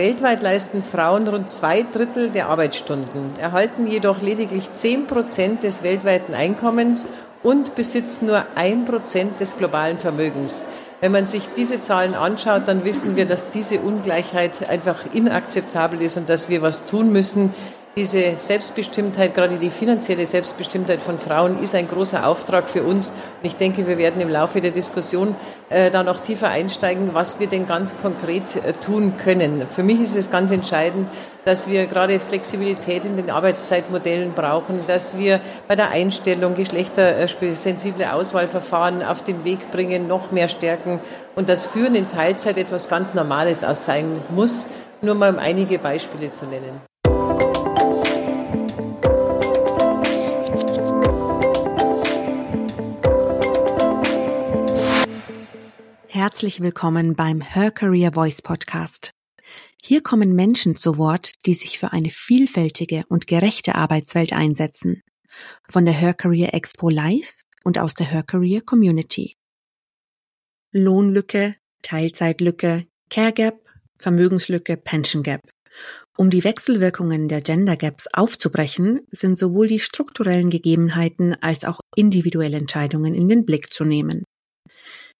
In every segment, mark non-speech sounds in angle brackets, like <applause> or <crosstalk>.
Weltweit leisten Frauen rund zwei Drittel der Arbeitsstunden, erhalten jedoch lediglich zehn Prozent des weltweiten Einkommens und besitzen nur ein Prozent des globalen Vermögens. Wenn man sich diese Zahlen anschaut, dann wissen wir, dass diese Ungleichheit einfach inakzeptabel ist und dass wir was tun müssen, diese Selbstbestimmtheit, gerade die finanzielle Selbstbestimmtheit von Frauen, ist ein großer Auftrag für uns. Und ich denke, wir werden im Laufe der Diskussion äh, da noch tiefer einsteigen, was wir denn ganz konkret äh, tun können. Für mich ist es ganz entscheidend, dass wir gerade Flexibilität in den Arbeitszeitmodellen brauchen, dass wir bei der Einstellung geschlechtersensible Auswahlverfahren auf den Weg bringen, noch mehr stärken und dass Führen in Teilzeit etwas ganz Normales aus sein muss, nur mal um einige Beispiele zu nennen. Herzlich willkommen beim Her Career Voice Podcast. Hier kommen Menschen zu Wort, die sich für eine vielfältige und gerechte Arbeitswelt einsetzen. Von der Her Career Expo Live und aus der Her Career Community. Lohnlücke, Teilzeitlücke, Care Gap, Vermögenslücke, Pension Gap. Um die Wechselwirkungen der Gender Gaps aufzubrechen, sind sowohl die strukturellen Gegebenheiten als auch individuelle Entscheidungen in den Blick zu nehmen.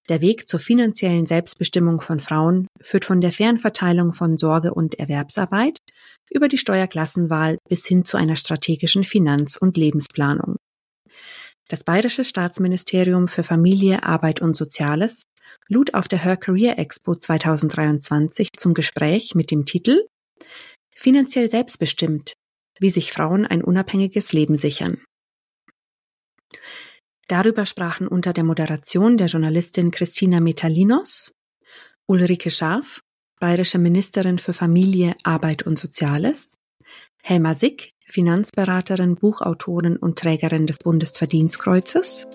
Der Weg zur finanziellen Selbstbestimmung von Frauen führt von der Fernverteilung von Sorge- und Erwerbsarbeit über die Steuerklassenwahl bis hin zu einer strategischen Finanz- und Lebensplanung. Das Bayerische Staatsministerium für Familie, Arbeit und Soziales lud auf der Her Career Expo 2023 zum Gespräch mit dem Titel Finanziell selbstbestimmt, wie sich Frauen ein unabhängiges Leben sichern. Darüber sprachen unter der Moderation der Journalistin Christina Metalinos, Ulrike Scharf, bayerische Ministerin für Familie, Arbeit und Soziales, Helma Sick, Finanzberaterin, Buchautorin und Trägerin des Bundesverdienstkreuzes,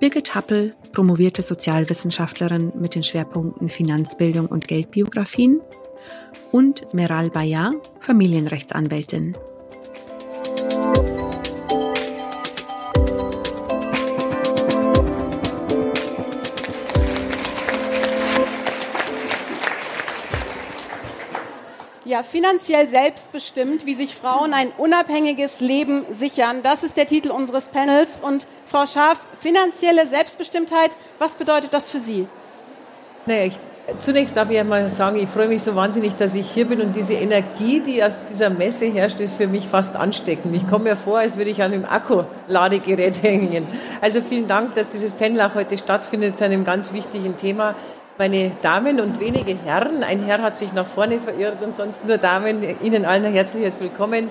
Birgit Happel, promovierte Sozialwissenschaftlerin mit den Schwerpunkten Finanzbildung und Geldbiografien und Meral Bayar, Familienrechtsanwältin. Ja, finanziell selbstbestimmt, wie sich Frauen ein unabhängiges Leben sichern. Das ist der Titel unseres Panels. Und Frau Scharf, finanzielle Selbstbestimmtheit, was bedeutet das für Sie? Naja, ich, zunächst darf ich einmal sagen, ich freue mich so wahnsinnig, dass ich hier bin und diese Energie, die auf dieser Messe herrscht, ist für mich fast ansteckend. Ich komme mir vor, als würde ich an einem Akkuladegerät <laughs> hängen. Also vielen Dank, dass dieses Panel auch heute stattfindet zu einem ganz wichtigen Thema meine Damen und wenige Herren, ein Herr hat sich nach vorne verirrt und sonst nur Damen, Ihnen allen ein herzliches Willkommen.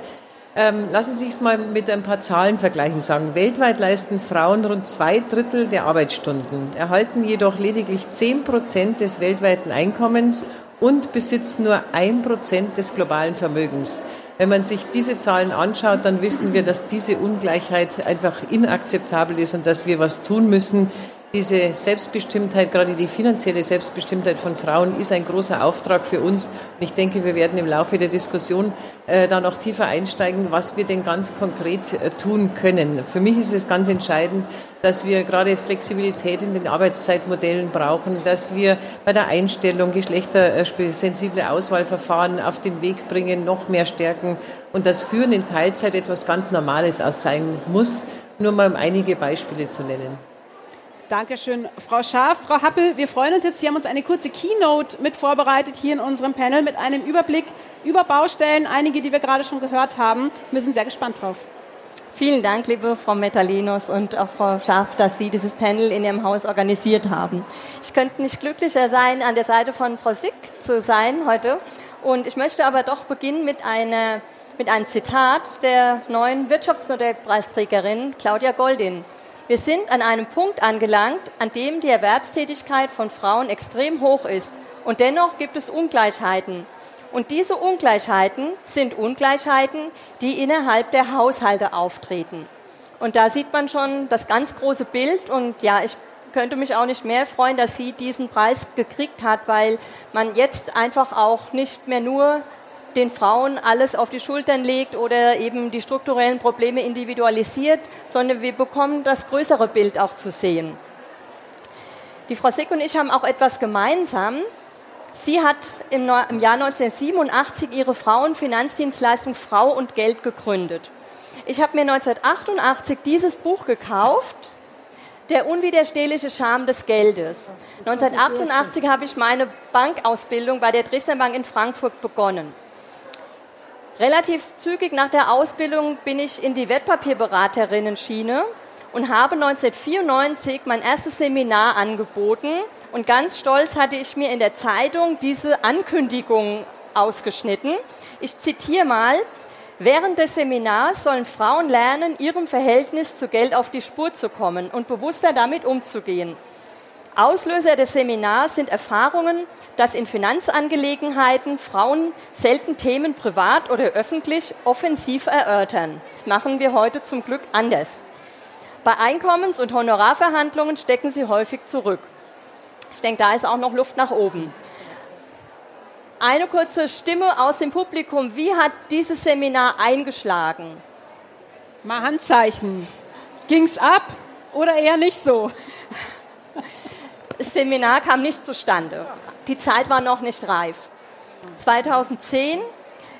Ähm, lassen Sie es mal mit ein paar Zahlen vergleichen sagen. Weltweit leisten Frauen rund zwei Drittel der Arbeitsstunden, erhalten jedoch lediglich zehn Prozent des weltweiten Einkommens und besitzen nur ein Prozent des globalen Vermögens. Wenn man sich diese Zahlen anschaut, dann wissen wir, dass diese Ungleichheit einfach inakzeptabel ist und dass wir was tun müssen, diese Selbstbestimmtheit, gerade die finanzielle Selbstbestimmtheit von Frauen, ist ein großer Auftrag für uns. Und ich denke, wir werden im Laufe der Diskussion äh, da noch tiefer einsteigen, was wir denn ganz konkret äh, tun können. Für mich ist es ganz entscheidend, dass wir gerade Flexibilität in den Arbeitszeitmodellen brauchen, dass wir bei der Einstellung geschlechtersensible Auswahlverfahren auf den Weg bringen, noch mehr stärken und das Führen in Teilzeit etwas ganz Normales aus sein muss, nur mal um einige Beispiele zu nennen. Dankeschön, Frau Schaaf. Frau Happel, wir freuen uns jetzt. Sie haben uns eine kurze Keynote mit vorbereitet hier in unserem Panel mit einem Überblick über Baustellen, einige, die wir gerade schon gehört haben. Wir sind sehr gespannt drauf. Vielen Dank, liebe Frau Metalinos und auch Frau Schaaf, dass Sie dieses Panel in Ihrem Haus organisiert haben. Ich könnte nicht glücklicher sein, an der Seite von Frau Sick zu sein heute. Und ich möchte aber doch beginnen mit, einer, mit einem Zitat der neuen Wirtschaftsnobelpreisträgerin Claudia Goldin. Wir sind an einem Punkt angelangt, an dem die Erwerbstätigkeit von Frauen extrem hoch ist. Und dennoch gibt es Ungleichheiten. Und diese Ungleichheiten sind Ungleichheiten, die innerhalb der Haushalte auftreten. Und da sieht man schon das ganz große Bild. Und ja, ich könnte mich auch nicht mehr freuen, dass sie diesen Preis gekriegt hat, weil man jetzt einfach auch nicht mehr nur den Frauen alles auf die Schultern legt oder eben die strukturellen Probleme individualisiert, sondern wir bekommen das größere Bild auch zu sehen. Die Frau Sick und ich haben auch etwas gemeinsam. Sie hat im, Jahr 1987 ihre Frauenfinanzdienstleistung Frau und Geld gegründet. Ich habe mir 1988 dieses Buch gekauft, Der unwiderstehliche Charme des Geldes. 1988 habe ich meine Bankausbildung bei der Dresdner Bank in Frankfurt begonnen. Relativ zügig nach der Ausbildung bin ich in die Wertpapierberaterinnen-Schiene und habe 1994 mein erstes Seminar angeboten. Und ganz stolz hatte ich mir in der Zeitung diese Ankündigung ausgeschnitten. Ich zitiere mal. Während des Seminars sollen Frauen lernen, ihrem Verhältnis zu Geld auf die Spur zu kommen und bewusster damit umzugehen. Auslöser des Seminars sind Erfahrungen, dass in Finanzangelegenheiten Frauen selten Themen privat oder öffentlich offensiv erörtern. Das machen wir heute zum Glück anders. Bei Einkommens- und Honorarverhandlungen stecken sie häufig zurück. Ich denke, da ist auch noch Luft nach oben. Eine kurze Stimme aus dem Publikum. Wie hat dieses Seminar eingeschlagen? Mal Handzeichen. Ging es ab oder eher nicht so? Das Seminar kam nicht zustande. Die Zeit war noch nicht reif. 2010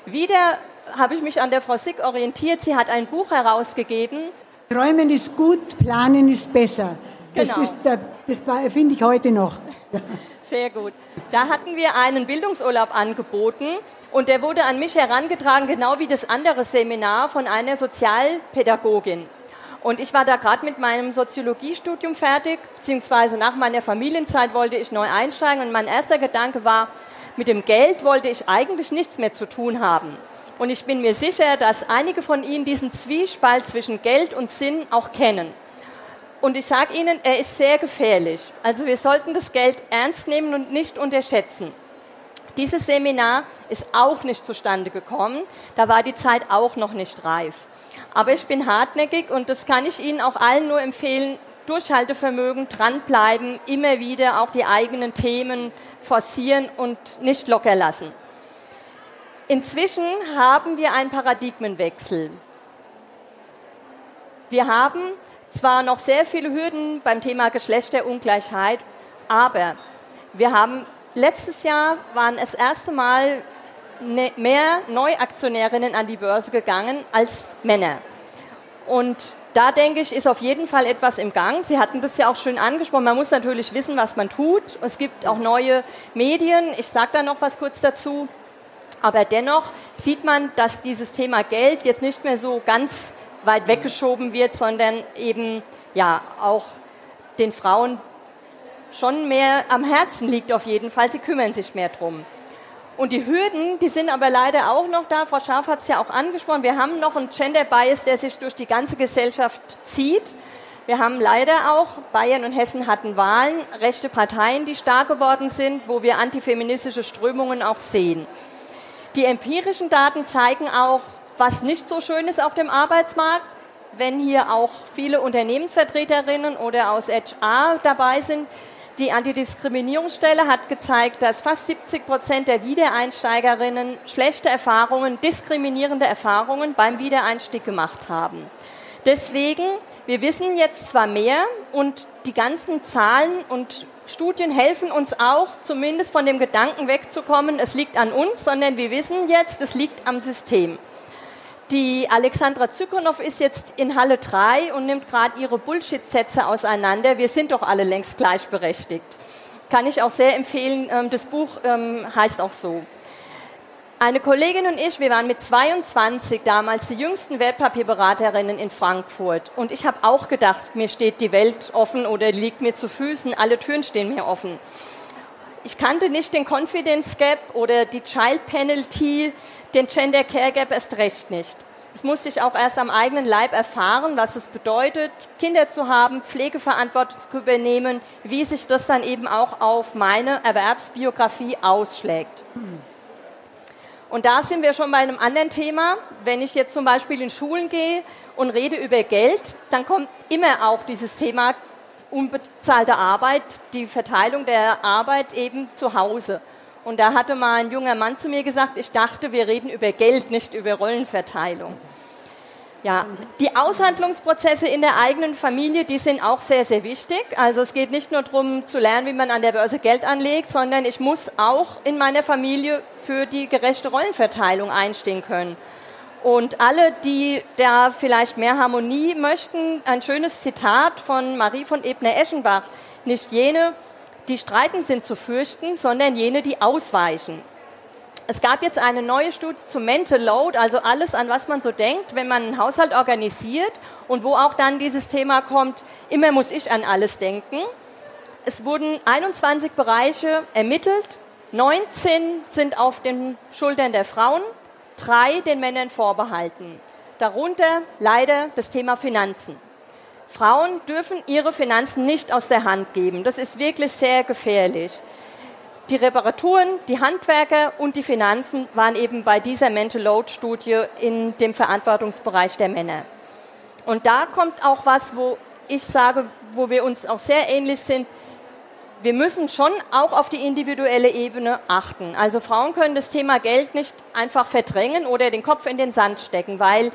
wieder habe ich mich an der Frau Sick orientiert. Sie hat ein Buch herausgegeben, Träumen ist gut, planen ist besser. Das, Genau. ist der- das finde ich heute noch. Sehr gut. Da hatten wir einen Bildungsurlaub angeboten und der wurde an mich herangetragen, genau wie das andere Seminar von einer Sozialpädagogin. Und ich war da gerade mit meinem Soziologiestudium fertig, beziehungsweise nach meiner Familienzeit wollte ich neu einsteigen und mein erster Gedanke war, mit dem Geld wollte ich eigentlich nichts mehr zu tun haben. Und ich bin mir sicher, dass einige von Ihnen diesen Zwiespalt zwischen Geld und Sinn auch kennen. Und ich sage Ihnen, er ist sehr gefährlich. Also wir sollten das Geld ernst nehmen und nicht unterschätzen. Dieses Seminar ist auch nicht zustande gekommen. Da war die Zeit auch noch nicht reif. Aber ich bin hartnäckig und das kann ich Ihnen auch allen nur empfehlen. Durchhaltevermögen, dranbleiben, immer wieder auch die eigenen Themen forcieren und nicht locker lassen. Inzwischen haben wir einen Paradigmenwechsel. Wir haben zwar noch sehr viele Hürden beim Thema Geschlechterungleichheit, aber wir haben letztes Jahr waren das erste Mal mehr Neuaktionärinnen an die Börse gegangen als Männer. Und da denke ich, ist auf jeden Fall etwas im Gang. Sie hatten das ja auch schön angesprochen. Man muss natürlich wissen, was man tut. Es gibt auch neue Medien. Ich sage da noch was kurz dazu. Aber dennoch sieht man, dass dieses Thema Geld jetzt nicht mehr so ganz weit weggeschoben wird, sondern eben ja auch den Frauen schon mehr am Herzen liegt auf jeden Fall. Sie kümmern sich mehr drum. Und die Hürden, die sind aber leider auch noch da. Frau Scharf hat es ja auch angesprochen. Wir haben noch einen Gender Bias, der sich durch die ganze Gesellschaft zieht. Wir haben leider auch, Bayern und Hessen hatten Wahlen, rechte Parteien, die stark geworden sind, wo wir antifeministische Strömungen auch sehen. Die empirischen Daten zeigen auch, was nicht so schön ist auf dem Arbeitsmarkt. Wenn hier auch viele Unternehmensvertreterinnen oder aus HR dabei sind, die Antidiskriminierungsstelle hat gezeigt, dass fast 70 Prozent der Wiedereinsteigerinnen schlechte Erfahrungen, diskriminierende Erfahrungen beim Wiedereinstieg gemacht haben. Deswegen, wir wissen jetzt zwar mehr und die ganzen Zahlen und Studien helfen uns auch, zumindest von dem Gedanken wegzukommen, es liegt an uns, sondern wir wissen jetzt, es liegt am System. Die Alexandra Zykonow ist jetzt in Halle 3 und nimmt gerade ihre Bullshit-Sätze auseinander. Wir sind doch alle längst gleichberechtigt. Kann ich auch sehr empfehlen. ähm, Das Buch ähm, heißt auch so. Eine Kollegin und ich, wir waren mit 22 damals die jüngsten Wertpapierberaterinnen in Frankfurt. Und ich habe auch gedacht, mir steht die Welt offen oder liegt mir zu Füßen, alle Türen stehen mir offen. Ich kannte nicht den Confidence Gap oder die Child Penalty, den Gender Care Gap erst recht nicht. Das musste ich auch erst am eigenen Leib erfahren, was es bedeutet, Kinder zu haben, Pflegeverantwortung zu übernehmen, wie sich das dann eben auch auf meine Erwerbsbiografie ausschlägt. Und da sind wir schon bei einem anderen Thema. Wenn ich jetzt zum Beispiel in Schulen gehe und rede über Geld, dann kommt immer auch dieses Thema unbezahlte Arbeit, die Verteilung der Arbeit eben zu Hause. Und da hatte mal ein junger Mann zu mir gesagt, ich dachte, wir reden über Geld, nicht über Rollenverteilung. Ja, die Aushandlungsprozesse in der eigenen Familie, die sind auch sehr, sehr wichtig. Also es geht nicht nur darum zu lernen, wie man an der Börse Geld anlegt, sondern ich muss auch in meiner Familie für die gerechte Rollenverteilung einstehen können. Und alle, die da vielleicht mehr Harmonie möchten, ein schönes Zitat von Marie von Ebner-Eschenbach. Nicht jene, die streiten, sind zu fürchten, sondern jene, die ausweichen. Es gab jetzt eine neue Studie zum Mental Load, also alles, an was man so denkt, wenn man einen Haushalt organisiert und wo auch dann dieses Thema kommt, immer muss ich an alles denken. Es wurden 21 Bereiche ermittelt, 19 sind auf den Schultern der Frauen, drei den Männern vorbehalten. Darunter leider das Thema Finanzen. Frauen dürfen ihre Finanzen nicht aus der Hand geben. Das ist wirklich sehr gefährlich. Die Reparaturen, die Handwerker und die Finanzen waren eben bei dieser Mental Load Studie in dem Verantwortungsbereich der Männer. Und da kommt auch was, wo ich sage, wo wir uns auch sehr ähnlich sind. Wir müssen schon auch auf die individuelle Ebene achten. Also Frauen können das Thema Geld nicht einfach verdrängen oder den Kopf in den Sand stecken, weil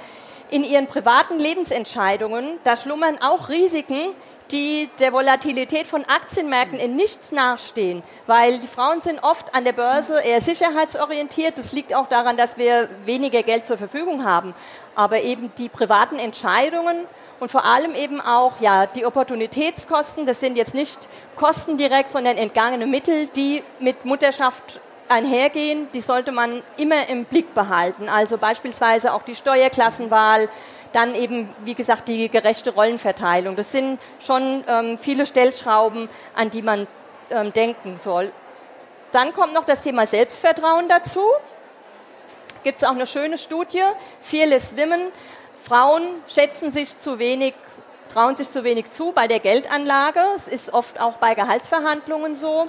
in ihren privaten Lebensentscheidungen, da schlummern auch Risiken, die der Volatilität von Aktienmärkten in nichts nachstehen, weil die Frauen sind oft an der Börse eher sicherheitsorientiert. Das liegt auch daran, dass wir weniger Geld zur Verfügung haben. Aber eben die privaten Entscheidungen und vor allem eben auch ja, die Opportunitätskosten, das sind jetzt nicht Kosten direkt, sondern entgangene Mittel, die mit Mutterschaft einhergehen, die sollte man immer im Blick behalten. Also beispielsweise auch die Steuerklassenwahl, dann eben, wie gesagt, die gerechte Rollenverteilung. Das sind schon ähm, viele Stellschrauben, an die man ähm, denken soll. Dann kommt noch das Thema Selbstvertrauen dazu. Gibt es auch eine schöne Studie, Fearless Women. Frauen schätzen sich zu wenig, trauen sich zu wenig zu bei der Geldanlage. Es ist oft auch bei Gehaltsverhandlungen so.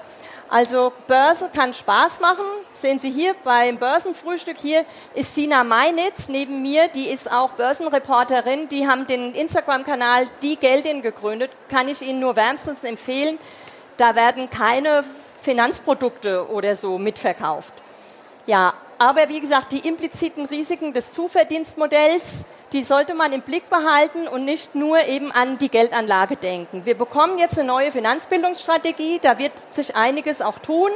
Also Börse kann Spaß machen. Sehen Sie hier beim Börsenfrühstück, hier ist Sina Meinitz neben mir, die ist auch Börsenreporterin, die haben den Instagram-Kanal Die Geldin gegründet, kann ich Ihnen nur wärmstens empfehlen. Da werden keine Finanzprodukte oder so mitverkauft. Ja, aber wie gesagt, die impliziten Risiken des Zuverdienstmodells, die sollte man im Blick behalten und nicht nur eben an die Geldanlage denken. Wir bekommen jetzt eine neue Finanzbildungsstrategie, da wird sich einiges auch tun,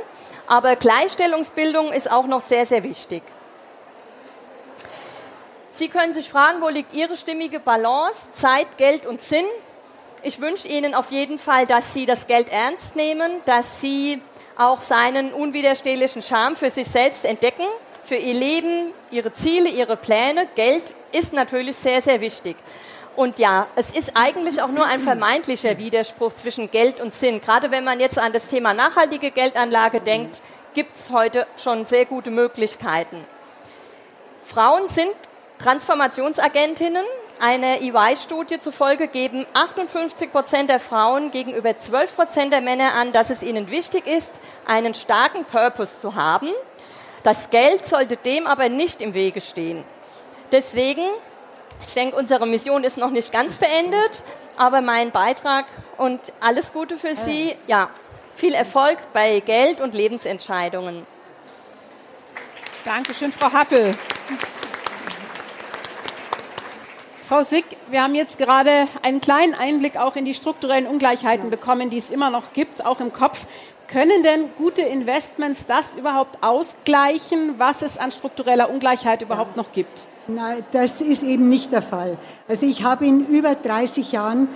aber Gleichstellungsbildung ist auch noch sehr, sehr wichtig. Sie können sich fragen, wo liegt Ihre stimmige Balance, Zeit, Geld und Sinn? Ich wünsche Ihnen auf jeden Fall, dass Sie das Geld ernst nehmen, dass Sie auch seinen unwiderstehlichen Charme für sich selbst entdecken, für Ihr Leben, Ihre Ziele, Ihre Pläne. Geld ist natürlich sehr, sehr wichtig. Und ja, es ist eigentlich auch nur ein vermeintlicher Widerspruch zwischen Geld und Sinn. Gerade wenn man jetzt an das Thema nachhaltige Geldanlage denkt, gibt es heute schon sehr gute Möglichkeiten. Frauen sind Transformationsagentinnen. Eine EY-Studie zufolge geben 58 Prozent der Frauen gegenüber 12 Prozent der Männer an, dass es ihnen wichtig ist, einen starken Purpose zu haben. Das Geld sollte dem aber nicht im Wege stehen. Deswegen, ich denke, unsere Mission ist noch nicht ganz beendet, aber mein Beitrag und alles Gute für Sie. Ja, viel Erfolg bei Geld und Lebensentscheidungen. Dankeschön, Frau Happel. Frau Sick, wir haben jetzt gerade einen kleinen Einblick auch in die strukturellen Ungleichheiten bekommen, die es immer noch gibt, auch im Kopf. Können denn gute Investments das überhaupt ausgleichen, was es an struktureller Ungleichheit überhaupt noch gibt? Nein, das ist eben nicht der Fall. Also ich habe in über 30 Jahren,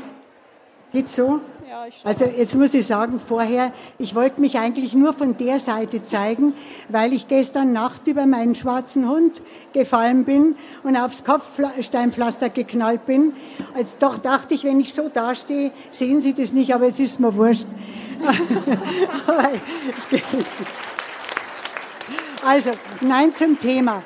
geht so? Ja, also jetzt muss ich sagen, vorher, ich wollte mich eigentlich nur von der Seite zeigen, weil ich gestern Nacht über meinen schwarzen Hund gefallen bin und aufs Kopfsteinpflaster geknallt bin. Also doch dachte ich, wenn ich so dastehe, sehen Sie das nicht, aber es ist mir wurscht. <laughs> also, nein zum Thema.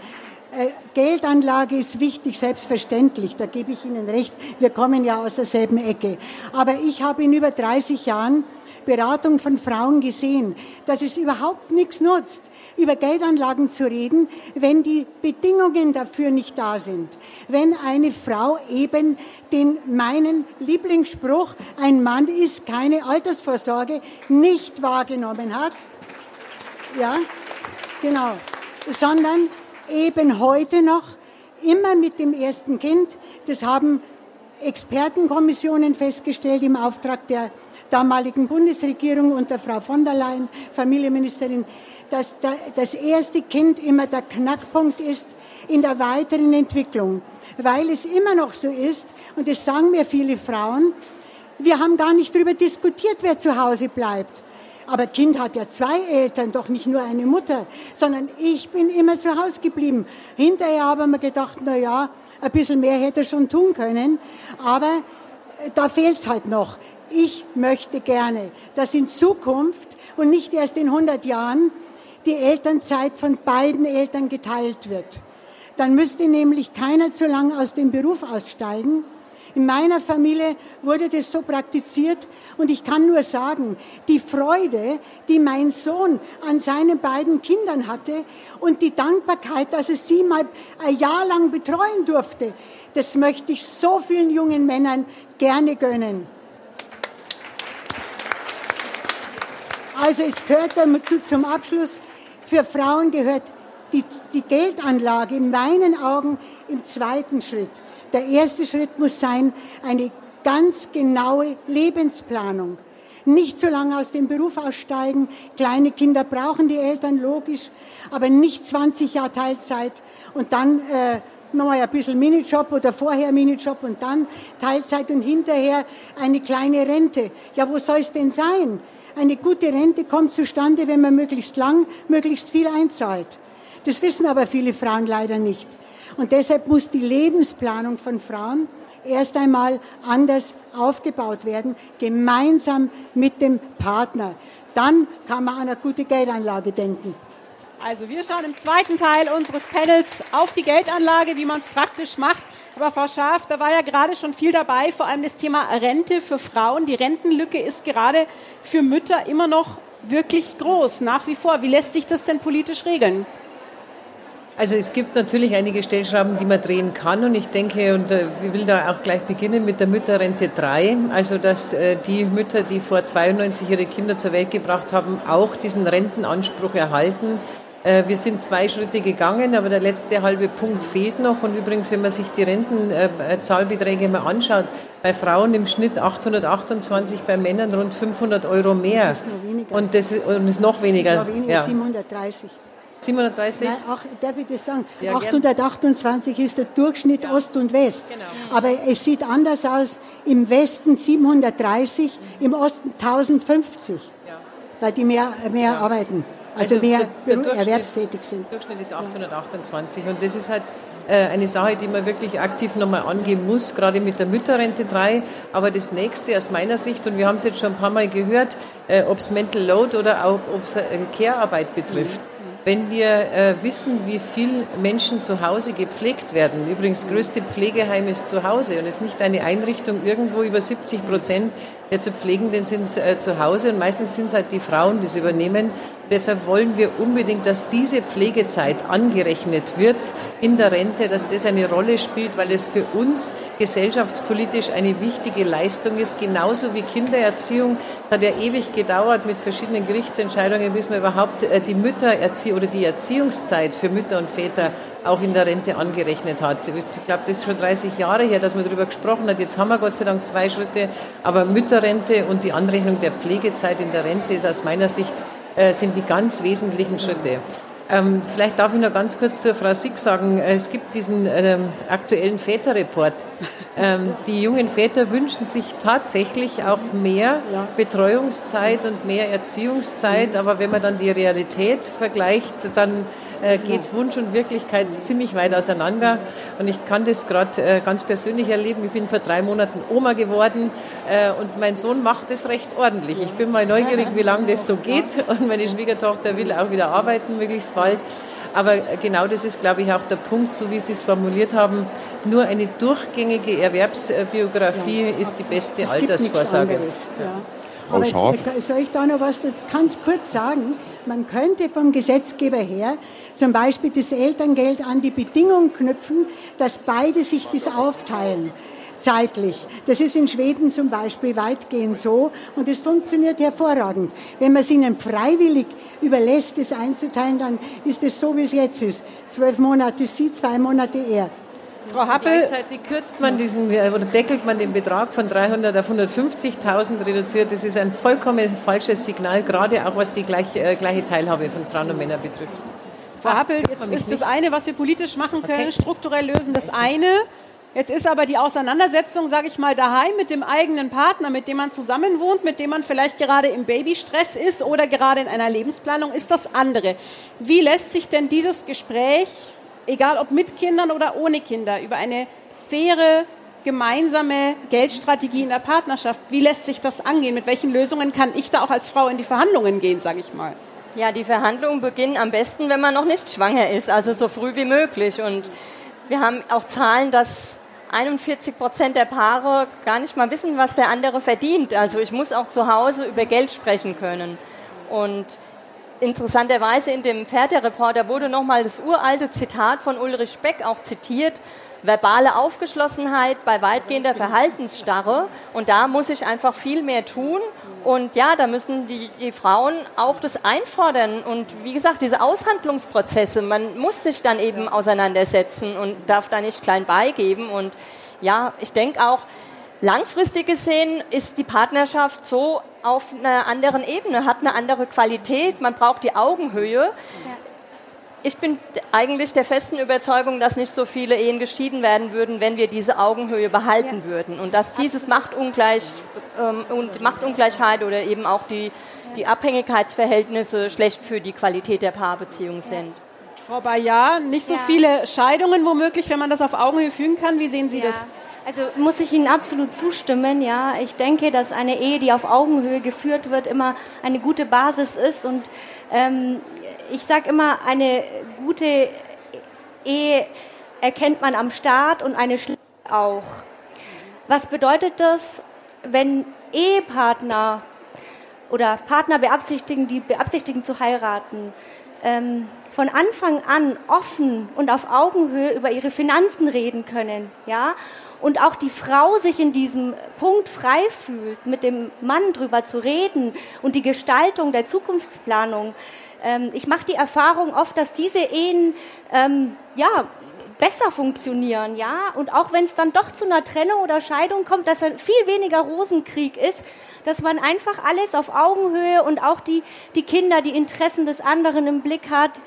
Äh, Geldanlage ist wichtig, selbstverständlich, da gebe ich Ihnen recht. Wir kommen ja aus derselben Ecke. Aber ich habe in über 30 Jahren Beratung von Frauen gesehen, dass es überhaupt nichts nutzt, über Geldanlagen zu reden, wenn die Bedingungen dafür nicht da sind. Wenn eine Frau eben den meinen Lieblingsspruch, ein Mann ist keine Altersvorsorge, nicht wahrgenommen hat. Ja, genau. Sondern eben heute noch immer mit dem ersten Kind. Das haben Expertenkommissionen festgestellt im Auftrag der damaligen Bundesregierung unter Frau von der Leyen, Familienministerin, dass das erste Kind immer der Knackpunkt ist in der weiteren Entwicklung. Weil es immer noch so ist, und das sagen mir viele Frauen, wir haben gar nicht darüber diskutiert, wer zu Hause bleibt. Aber Kind hat ja zwei Eltern, doch nicht nur eine Mutter, sondern ich bin immer zu Hause geblieben. Hinterher haben wir gedacht, na ja, ein bisschen mehr hätte er schon tun können, aber äh, da fehlt's halt noch. Ich möchte gerne, dass in Zukunft und nicht erst in 100 Jahren die Elternzeit von beiden Eltern geteilt wird. Dann müsste nämlich keiner zu lang aus dem Beruf aussteigen in meiner Familie wurde das so praktiziert und ich kann nur sagen, die Freude, die mein Sohn an seinen beiden Kindern hatte und die Dankbarkeit, dass es sie mal ein Jahr lang betreuen durfte, das möchte ich so vielen jungen Männern gerne gönnen. Also es gehört dazu zum Abschluss, für Frauen gehört die, die Geldanlage in meinen Augen im zweiten Schritt. Der erste Schritt muss sein, eine ganz genaue Lebensplanung. Nicht so lange aus dem Beruf aussteigen. Kleine Kinder brauchen die Eltern, logisch, aber nicht 20 Jahre Teilzeit und dann äh, nochmal ein bisschen Minijob oder vorher Minijob und dann Teilzeit und hinterher eine kleine Rente. Ja, wo soll es denn sein? Eine gute Rente kommt zustande, wenn man möglichst lang, möglichst viel einzahlt. Das wissen aber viele Frauen leider nicht. Und deshalb muss die Lebensplanung von Frauen erst einmal anders aufgebaut werden, gemeinsam mit dem Partner. Dann kann man an eine gute Geldanlage denken. Also wir schauen im zweiten Teil unseres Panels auf die Geldanlage, wie man es praktisch macht. Aber Frau Schaaf, da war ja gerade schon viel dabei, vor allem das Thema Rente für Frauen. Die Rentenlücke ist gerade für Mütter immer noch wirklich groß, nach wie vor. Wie lässt sich das denn politisch regeln? Also es gibt natürlich einige Stellschrauben, die man drehen kann und ich denke, und äh, ich will da auch gleich beginnen mit der Mütterrente 3, also dass äh, die Mütter, die vor 92 ihre Kinder zur Welt gebracht haben, auch diesen Rentenanspruch erhalten. Äh, wir sind zwei Schritte gegangen, aber der letzte halbe Punkt fehlt noch. Und übrigens, wenn man sich die Rentenzahlbeträge mal anschaut, bei Frauen im Schnitt 828, bei Männern rund 500 Euro mehr. Das ist noch weniger. Und das ist, und ist noch weniger. Das ist noch weniger, ja. 730. 730? Nein, ach, darf ich das sagen? Ja, 828 gern. ist der Durchschnitt ja. Ost und West. Genau. Aber es sieht anders aus. Im Westen 730, mhm. im Osten 1050. Ja. Weil die mehr, mehr arbeiten. Also, also mehr der, der erwerbstätig sind. Der Durchschnitt ist 828. Und das ist halt äh, eine Sache, die man wirklich aktiv nochmal angehen muss, gerade mit der Mütterrente 3. Aber das nächste aus meiner Sicht, und wir haben es jetzt schon ein paar Mal gehört, äh, ob es Mental Load oder auch ob es Care-Arbeit betrifft. Mhm wenn wir äh, wissen, wie viel Menschen zu Hause gepflegt werden. Übrigens, größte Pflegeheim ist zu Hause und es ist nicht eine Einrichtung irgendwo über 70 Prozent der zu Pflegenden sind äh, zu Hause und meistens sind es halt die Frauen, die es übernehmen. Deshalb wollen wir unbedingt, dass diese Pflegezeit angerechnet wird in der Rente, dass das eine Rolle spielt, weil es für uns gesellschaftspolitisch eine wichtige Leistung ist, genauso wie Kindererziehung. Es hat ja ewig gedauert mit verschiedenen Gerichtsentscheidungen, bis man überhaupt äh, die Müttererziehung oder die Erziehungszeit für Mütter und Väter auch in der Rente angerechnet hat. Ich glaube, das ist schon 30 Jahre her, dass man darüber gesprochen hat. Jetzt haben wir Gott sei Dank zwei Schritte, aber Mütterrente und die Anrechnung der Pflegezeit in der Rente ist aus meiner Sicht äh, sind die ganz wesentlichen Schritte. Ähm, vielleicht darf ich noch ganz kurz zur Frau Sick sagen, äh, es gibt diesen ähm, aktuellen Väterreport. <laughs> Ähm, die jungen Väter wünschen sich tatsächlich auch mehr Betreuungszeit und mehr Erziehungszeit, aber wenn man dann die Realität vergleicht, dann geht Wunsch und Wirklichkeit ziemlich weit auseinander. Und ich kann das gerade äh, ganz persönlich erleben. Ich bin vor drei Monaten Oma geworden äh, und mein Sohn macht das recht ordentlich. Ich bin mal neugierig, wie lange das so geht. <laughs> Und meine Schwiegertochter will auch wieder arbeiten, möglichst bald. Aber genau das ist, glaube ich, auch der Punkt, so wie Sie es formuliert haben. Nur eine durchgängige Erwerbsbiografie ja. ist die beste es Altersvorsorge. Ja. Frau Scharf. Soll ich da noch was ganz kurz sagen? Man könnte vom Gesetzgeber her zum Beispiel das Elterngeld an die Bedingung knüpfen, dass beide sich das aufteilen zeitlich. Das ist in Schweden zum Beispiel weitgehend so und es funktioniert hervorragend. Wenn man es ihnen freiwillig überlässt, das einzuteilen, dann ist es so, wie es jetzt ist. Zwölf Monate sie, zwei Monate er. Frau Happel. Gleichzeitig kürzt man diesen äh, oder deckelt man den Betrag von 300 auf 150.000 reduziert. Das ist ein vollkommen falsches Signal, gerade auch was die gleich, äh, gleiche Teilhabe von Frauen und Männern betrifft. Frau Happel, jetzt ist das eine, was wir politisch machen können, okay. strukturell lösen, das eine. Jetzt ist aber die Auseinandersetzung, sage ich mal, daheim mit dem eigenen Partner, mit dem man zusammen wohnt, mit dem man vielleicht gerade im Babystress ist oder gerade in einer Lebensplanung, ist das andere. Wie lässt sich denn dieses Gespräch egal ob mit Kindern oder ohne Kinder, über eine faire, gemeinsame Geldstrategie in der Partnerschaft. Wie lässt sich das angehen? Mit welchen Lösungen kann ich da auch als Frau in die Verhandlungen gehen, sage ich mal? Ja, die Verhandlungen beginnen am besten, wenn man noch nicht schwanger ist, also so früh wie möglich. Und wir haben auch Zahlen, dass 41 Prozent der Paare gar nicht mal wissen, was der andere verdient. Also ich muss auch zu Hause über Geld sprechen können. Und interessanterweise in dem Pferdereporter wurde nochmal das uralte Zitat von Ulrich Beck auch zitiert. Verbale Aufgeschlossenheit bei weitgehender Verhaltensstarre. Und da muss ich einfach viel mehr tun. Und ja, da müssen die, die Frauen auch das einfordern. Und wie gesagt, diese Aushandlungsprozesse, man muss sich dann eben auseinandersetzen und darf da nicht klein beigeben. Und ja, ich denke auch, langfristig gesehen ist die Partnerschaft so auf einer anderen Ebene, hat eine andere Qualität, man braucht die Augenhöhe. Ich bin eigentlich der festen Überzeugung, dass nicht so viele Ehen geschieden werden würden, wenn wir diese Augenhöhe behalten ja. würden. Und dass dieses Machtungleich, ähm, und Machtungleichheit oder eben auch die, die Abhängigkeitsverhältnisse schlecht für die Qualität der Paarbeziehung sind. Frau Bayar, nicht so ja. viele Scheidungen womöglich, wenn man das auf Augenhöhe führen kann. Wie sehen Sie ja. das? Also muss ich Ihnen absolut zustimmen. Ja, ich denke, dass eine Ehe, die auf Augenhöhe geführt wird, immer eine gute Basis ist. Und ähm, ich sage immer, eine gute Ehe erkennt man am Start und eine schlechte auch. Was bedeutet das, wenn Ehepartner oder Partner beabsichtigen, die beabsichtigen zu heiraten, ähm, von Anfang an offen und auf Augenhöhe über ihre Finanzen reden können, ja, und auch die Frau sich in diesem Punkt frei fühlt, mit dem Mann drüber zu reden und die Gestaltung der Zukunftsplanung. Ähm, ich mache die Erfahrung oft, dass diese Ehen ähm, ja besser funktionieren, ja, und auch wenn es dann doch zu einer Trennung oder Scheidung kommt, dass er viel weniger Rosenkrieg ist, dass man einfach alles auf Augenhöhe und auch die die Kinder, die Interessen des anderen im Blick hat.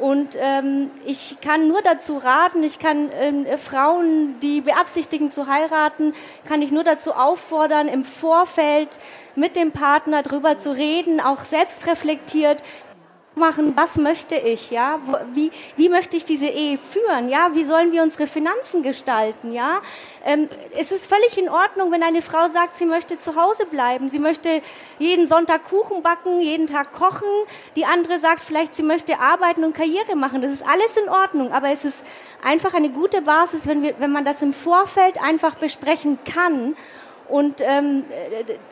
Und ähm, ich kann nur dazu raten, ich kann äh, Frauen, die beabsichtigen zu heiraten, kann ich nur dazu auffordern, im Vorfeld mit dem Partner drüber zu reden, auch selbst reflektiert, machen, was möchte ich, ja, wie, wie möchte ich diese Ehe führen, ja, wie sollen wir unsere Finanzen gestalten, ja. Ähm, es ist völlig in Ordnung, wenn eine Frau sagt, sie möchte zu Hause bleiben, sie möchte jeden Sonntag Kuchen backen, jeden Tag kochen, die andere sagt vielleicht, sie möchte arbeiten und Karriere machen, das ist alles in Ordnung, aber es ist einfach eine gute Basis, wenn, wir, wenn man das im Vorfeld einfach besprechen kann und ähm,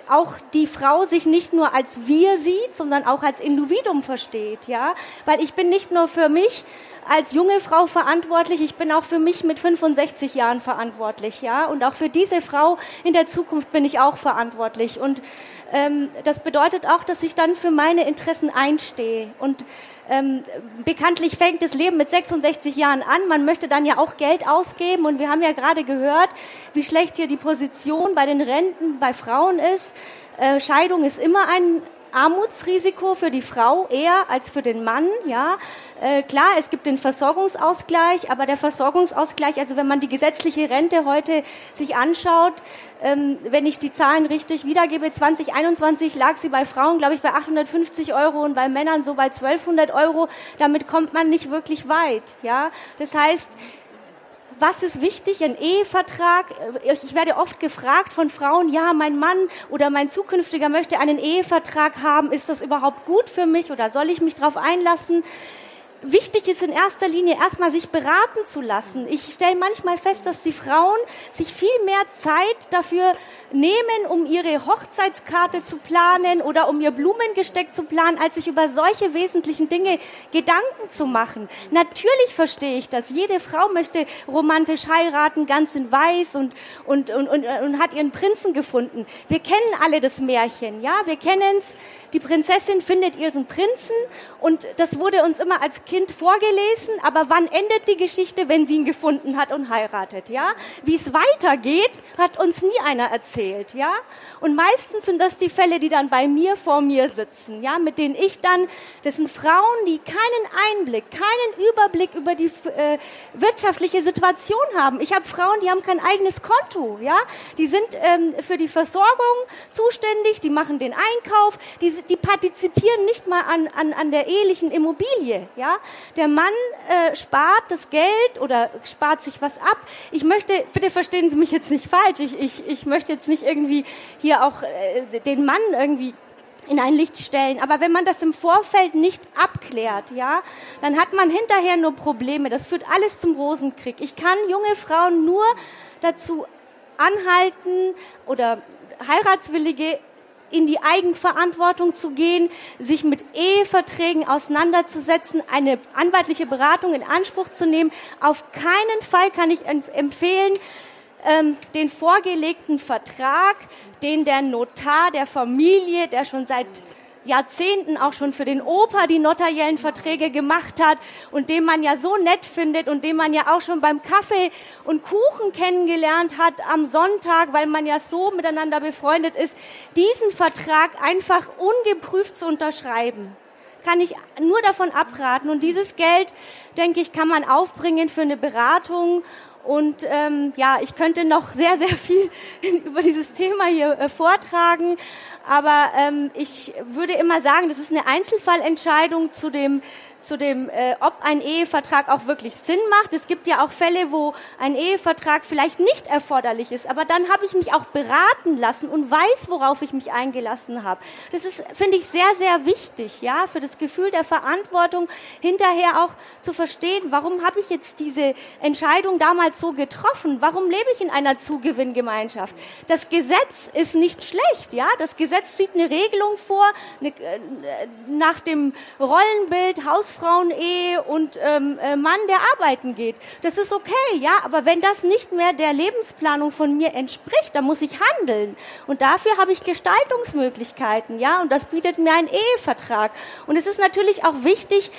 auch die Frau sich nicht nur als wir sieht, sondern auch als Individuum versteht, ja, weil ich bin nicht nur für mich als junge Frau verantwortlich, ich bin auch für mich mit 65 Jahren verantwortlich, ja, und auch für diese Frau in der Zukunft bin ich auch verantwortlich. Und ähm, das bedeutet auch, dass ich dann für meine Interessen einstehe. Und ähm, bekanntlich fängt das Leben mit 66 Jahren an. Man möchte dann ja auch Geld ausgeben. Und wir haben ja gerade gehört, wie schlecht hier die Position bei den Renten bei Frauen ist. Äh, Scheidung ist immer ein Armutsrisiko für die Frau eher als für den Mann. Ja, äh, klar, es gibt den Versorgungsausgleich, aber der Versorgungsausgleich, also wenn man die gesetzliche Rente heute sich anschaut, ähm, wenn ich die Zahlen richtig wiedergebe, 2021 lag sie bei Frauen, glaube ich, bei 850 Euro und bei Männern so bei 1200 Euro. Damit kommt man nicht wirklich weit. Ja, das heißt was ist wichtig, ein Ehevertrag? Ich werde oft gefragt von Frauen, ja, mein Mann oder mein zukünftiger möchte einen Ehevertrag haben. Ist das überhaupt gut für mich oder soll ich mich darauf einlassen? Wichtig ist in erster Linie erstmal sich beraten zu lassen. Ich stelle manchmal fest, dass die Frauen sich viel mehr Zeit dafür nehmen, um ihre Hochzeitskarte zu planen oder um ihr Blumengesteck zu planen, als sich über solche wesentlichen Dinge Gedanken zu machen. Natürlich verstehe ich das. Jede Frau möchte romantisch heiraten, ganz in weiß und, und, und, und, und hat ihren Prinzen gefunden. Wir kennen alle das Märchen, ja? Wir kennen es. Die Prinzessin findet ihren Prinzen und das wurde uns immer als Kind Kind vorgelesen, aber wann endet die Geschichte, wenn sie ihn gefunden hat und heiratet, ja? Wie es weitergeht, hat uns nie einer erzählt, ja? Und meistens sind das die Fälle, die dann bei mir vor mir sitzen, ja, mit denen ich dann, das sind Frauen, die keinen Einblick, keinen Überblick über die äh, wirtschaftliche Situation haben. Ich habe Frauen, die haben kein eigenes Konto, ja? Die sind ähm, für die Versorgung zuständig, die machen den Einkauf, die, die partizipieren nicht mal an, an, an der ehelichen Immobilie. Ja? Der Mann äh, spart das Geld oder spart sich was ab. Ich möchte, bitte verstehen Sie mich jetzt nicht falsch, ich, ich, ich möchte jetzt nicht irgendwie hier auch äh, den Mann irgendwie in ein Licht stellen. Aber wenn man das im Vorfeld nicht abklärt, ja, dann hat man hinterher nur Probleme. Das führt alles zum Rosenkrieg. Ich kann junge Frauen nur dazu anhalten oder Heiratswillige in die Eigenverantwortung zu gehen, sich mit Eheverträgen auseinanderzusetzen, eine anwaltliche Beratung in Anspruch zu nehmen. Auf keinen Fall kann ich empfehlen, ähm, den vorgelegten Vertrag, den der Notar der Familie, der schon seit Jahrzehnten auch schon für den Opa die notariellen Verträge gemacht hat und den man ja so nett findet und den man ja auch schon beim Kaffee und Kuchen kennengelernt hat am Sonntag, weil man ja so miteinander befreundet ist, diesen Vertrag einfach ungeprüft zu unterschreiben kann ich nur davon abraten. Und dieses Geld, denke ich, kann man aufbringen für eine Beratung und ähm, ja, ich könnte noch sehr, sehr viel <laughs> über dieses Thema hier äh, vortragen. Aber ähm, ich würde immer sagen, das ist eine Einzelfallentscheidung zu dem zu dem, äh, ob ein Ehevertrag auch wirklich Sinn macht. Es gibt ja auch Fälle, wo ein Ehevertrag vielleicht nicht erforderlich ist, aber dann habe ich mich auch beraten lassen und weiß, worauf ich mich eingelassen habe. Das ist, finde ich, sehr, sehr wichtig, ja, für das Gefühl der Verantwortung hinterher auch zu verstehen, warum habe ich jetzt diese Entscheidung damals so getroffen? Warum lebe ich in einer Zugewinngemeinschaft? Das Gesetz ist nicht schlecht, ja. Das Gesetz sieht eine Regelung vor, eine, äh, nach dem Rollenbild Haus Hausfrauen-Ehe und ähm, äh, Mann, der arbeiten geht. Das ist okay, ja, aber wenn das nicht mehr der Lebensplanung von mir entspricht, dann muss ich handeln. Und dafür habe ich Gestaltungsmöglichkeiten, ja, und das bietet mir ein Ehevertrag. Und es ist natürlich auch wichtig,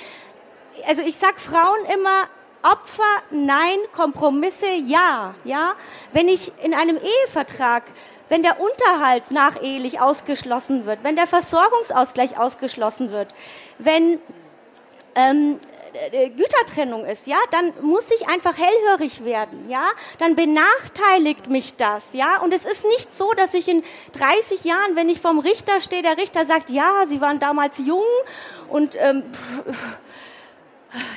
also ich sag Frauen immer, Opfer, nein, Kompromisse, ja, ja. Wenn ich in einem Ehevertrag wenn der Unterhalt nachehelich ausgeschlossen wird, wenn der Versorgungsausgleich ausgeschlossen wird, wenn ähm, äh, Gütertrennung ist, ja, dann muss ich einfach hellhörig werden, ja, dann benachteiligt mich das, ja, und es ist nicht so, dass ich in 30 Jahren, wenn ich vom Richter stehe, der Richter sagt, ja, Sie waren damals jung und ähm,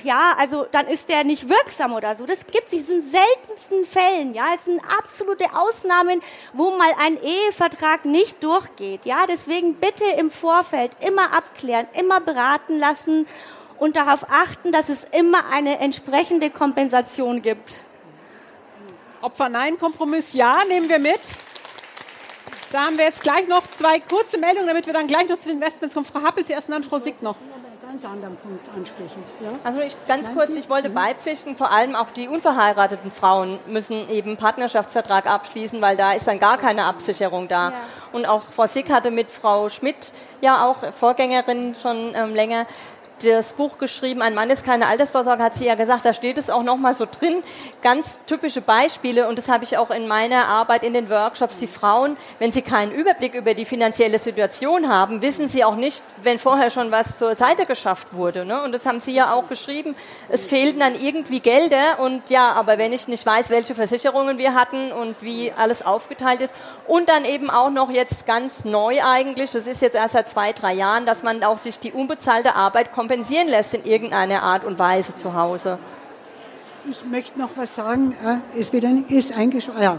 ja, also dann ist der nicht wirksam oder so. Das gibt es in seltensten Fällen, ja. Es sind absolute Ausnahmen, wo mal ein Ehevertrag nicht durchgeht, ja. Deswegen bitte im Vorfeld immer abklären, immer beraten lassen und darauf achten, dass es immer eine entsprechende Kompensation gibt. Opfer Nein, Kompromiss Ja, nehmen wir mit. Da haben wir jetzt gleich noch zwei kurze Meldungen, damit wir dann gleich noch zu den Investments kommen. Frau Happel, zuerst und dann Frau Sick noch ganz anderen Punkt ansprechen. Ja? Also ich, ganz Nein, kurz, Sie? ich wollte mhm. beipflichten, vor allem auch die unverheirateten Frauen müssen eben Partnerschaftsvertrag abschließen, weil da ist dann gar keine Absicherung da. Ja. Und auch Frau Sick hatte mit Frau Schmidt, ja auch Vorgängerin schon ähm, länger, das Buch geschrieben, ein Mann ist keine Altersvorsorge, hat sie ja gesagt, da steht es auch nochmal so drin, ganz typische Beispiele und das habe ich auch in meiner Arbeit in den Workshops, die Frauen, wenn sie keinen Überblick über die finanzielle Situation haben, wissen sie auch nicht, wenn vorher schon was zur Seite geschafft wurde. Ne? Und das haben sie ja auch geschrieben, es fehlten dann irgendwie Gelder und ja, aber wenn ich nicht weiß, welche Versicherungen wir hatten und wie alles aufgeteilt ist und dann eben auch noch jetzt ganz neu eigentlich, das ist jetzt erst seit zwei, drei Jahren, dass man auch sich die unbezahlte Arbeit kompensiert kompensieren lässt in irgendeiner Art und Weise zu Hause. Ich möchte noch was sagen. Es wird ein, ist eingeschrieben. Ja.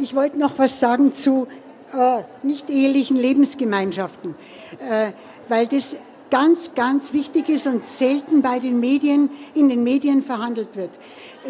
Ich wollte noch was sagen zu äh, nicht ehelichen Lebensgemeinschaften, äh, weil das ganz, ganz wichtig ist und selten bei den Medien, in den Medien verhandelt wird.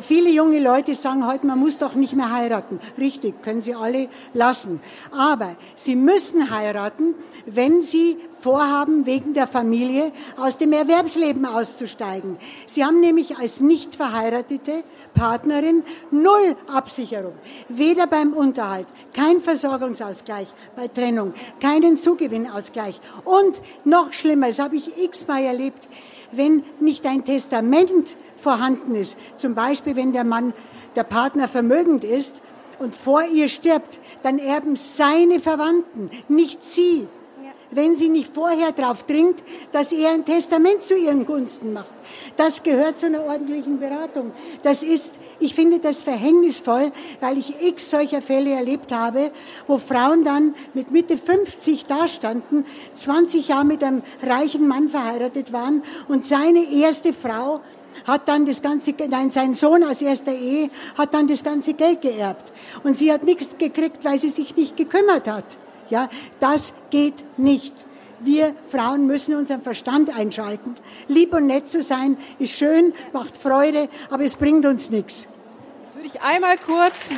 Viele junge Leute sagen heute, man muss doch nicht mehr heiraten. Richtig, können sie alle lassen. Aber sie müssen heiraten, wenn sie vorhaben, wegen der Familie aus dem Erwerbsleben auszusteigen. Sie haben nämlich als nicht verheiratete Partnerin null Absicherung. Weder beim Unterhalt, kein Versorgungsausgleich bei Trennung, keinen Zugewinnausgleich. Und noch schlimmer, das habe ich x-mal erlebt, wenn nicht ein Testament vorhanden ist, zum Beispiel wenn der Mann, der Partner vermögend ist und vor ihr stirbt, dann erben seine Verwandten, nicht sie wenn sie nicht vorher darauf dringt, dass er ein Testament zu ihren Gunsten macht. Das gehört zu einer ordentlichen Beratung. Das ist, ich finde das verhängnisvoll, weil ich x solcher Fälle erlebt habe, wo Frauen dann mit Mitte 50 dastanden, 20 Jahre mit einem reichen Mann verheiratet waren und seine erste Frau hat dann das ganze, nein, sein Sohn aus erster Ehe hat dann das ganze Geld geerbt. Und sie hat nichts gekriegt, weil sie sich nicht gekümmert hat. Ja, das geht nicht. Wir Frauen müssen unseren Verstand einschalten. Lieb und nett zu sein ist schön, macht Freude, aber es bringt uns nichts. Jetzt würde ich einmal kurz.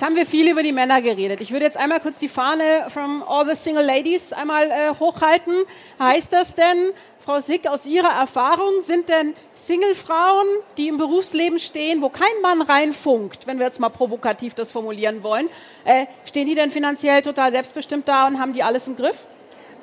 Jetzt haben wir viel über die Männer geredet. Ich würde jetzt einmal kurz die Fahne from all the single ladies einmal äh, hochhalten. Heißt das denn, Frau Sick, aus Ihrer Erfahrung, sind denn Single-Frauen, die im Berufsleben stehen, wo kein Mann reinfunkt, wenn wir jetzt mal provokativ das formulieren wollen, äh, stehen die denn finanziell total selbstbestimmt da und haben die alles im Griff?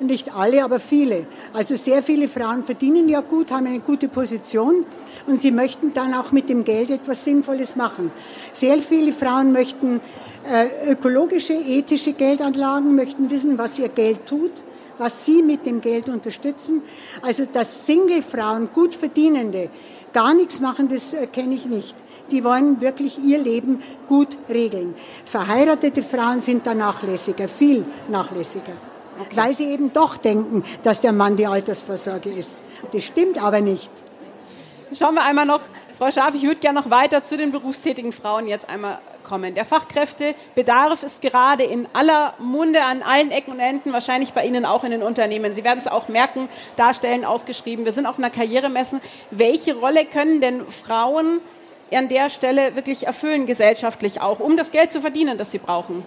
Nicht alle, aber viele. Also sehr viele Frauen verdienen ja gut, haben eine gute Position und sie möchten dann auch mit dem Geld etwas Sinnvolles machen. Sehr viele Frauen möchten äh, ökologische, ethische Geldanlagen, möchten wissen, was ihr Geld tut was sie mit dem Geld unterstützen. Also dass Single-Frauen, gut verdienende, gar nichts machen, das äh, kenne ich nicht. Die wollen wirklich ihr Leben gut regeln. Verheiratete Frauen sind da nachlässiger, viel nachlässiger. Okay. Weil sie eben doch denken, dass der Mann die Altersvorsorge ist. Das stimmt aber nicht. Schauen wir einmal noch, Frau Scharf, ich würde gerne noch weiter zu den berufstätigen Frauen jetzt einmal kommen. Der Fachkräftebedarf ist gerade in aller Munde, an allen Ecken und Enden, wahrscheinlich bei Ihnen auch in den Unternehmen. Sie werden es auch merken, Darstellen ausgeschrieben. Wir sind auf einer Karrieremesse. Welche Rolle können denn Frauen an der Stelle wirklich erfüllen, gesellschaftlich auch, um das Geld zu verdienen, das sie brauchen?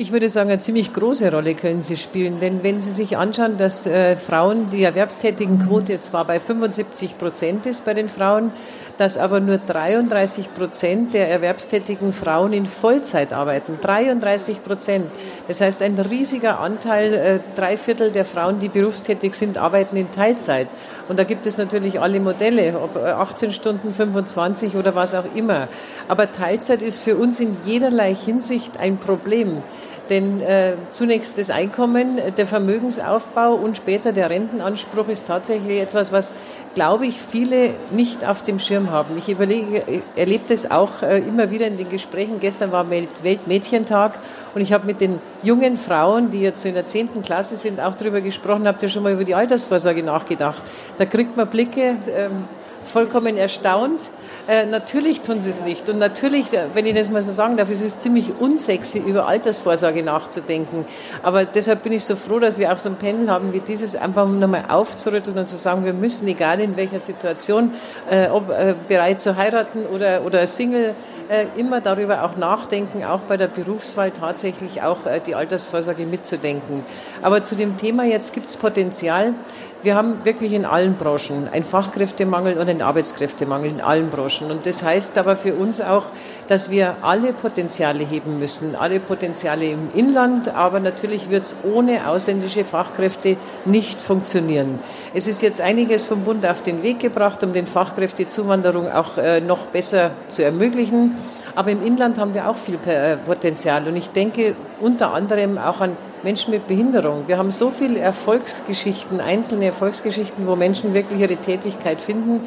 Ich würde sagen, eine ziemlich große Rolle können sie spielen. Denn wenn Sie sich anschauen, dass äh, Frauen, die erwerbstätigen Quote zwar bei 75 Prozent ist bei den Frauen, dass aber nur 33 Prozent der erwerbstätigen Frauen in Vollzeit arbeiten. 33 Prozent. Das heißt, ein riesiger Anteil, äh, drei Viertel der Frauen, die berufstätig sind, arbeiten in Teilzeit. Und da gibt es natürlich alle Modelle, ob 18 äh, Stunden, 25 oder was auch immer. Aber Teilzeit ist für uns in jederlei Hinsicht ein Problem. Denn äh, zunächst das Einkommen, der Vermögensaufbau und später der Rentenanspruch ist tatsächlich etwas, was, glaube ich, viele nicht auf dem Schirm haben. Ich überlege, erlebe das auch äh, immer wieder in den Gesprächen. Gestern war Weltmädchentag und ich habe mit den jungen Frauen, die jetzt in der zehnten Klasse sind, auch darüber gesprochen, habt ihr schon mal über die Altersvorsorge nachgedacht. Da kriegt man Blicke, ähm, vollkommen erstaunt. Äh, natürlich tun sie es nicht. Und natürlich, äh, wenn ich das mal so sagen darf, ist es ziemlich unsexy, über Altersvorsorge nachzudenken. Aber deshalb bin ich so froh, dass wir auch so ein Panel haben wie dieses, einfach nochmal aufzurütteln und zu sagen, wir müssen, egal in welcher Situation, äh, ob äh, bereit zu heiraten oder, oder Single, äh, immer darüber auch nachdenken, auch bei der Berufswahl tatsächlich auch äh, die Altersvorsorge mitzudenken. Aber zu dem Thema jetzt gibt es Potenzial. Wir haben wirklich in allen Branchen einen Fachkräftemangel und einen Arbeitskräftemangel in allen Branchen. Und das heißt aber für uns auch, dass wir alle Potenziale heben müssen, alle Potenziale im Inland, aber natürlich wird es ohne ausländische Fachkräfte nicht funktionieren. Es ist jetzt einiges vom Bund auf den Weg gebracht, um den Fachkräftezuwanderung auch äh, noch besser zu ermöglichen. Aber im Inland haben wir auch viel äh, Potenzial. Und ich denke unter anderem auch an Menschen mit Behinderung. Wir haben so viele Erfolgsgeschichten, einzelne Erfolgsgeschichten, wo Menschen wirklich ihre Tätigkeit finden.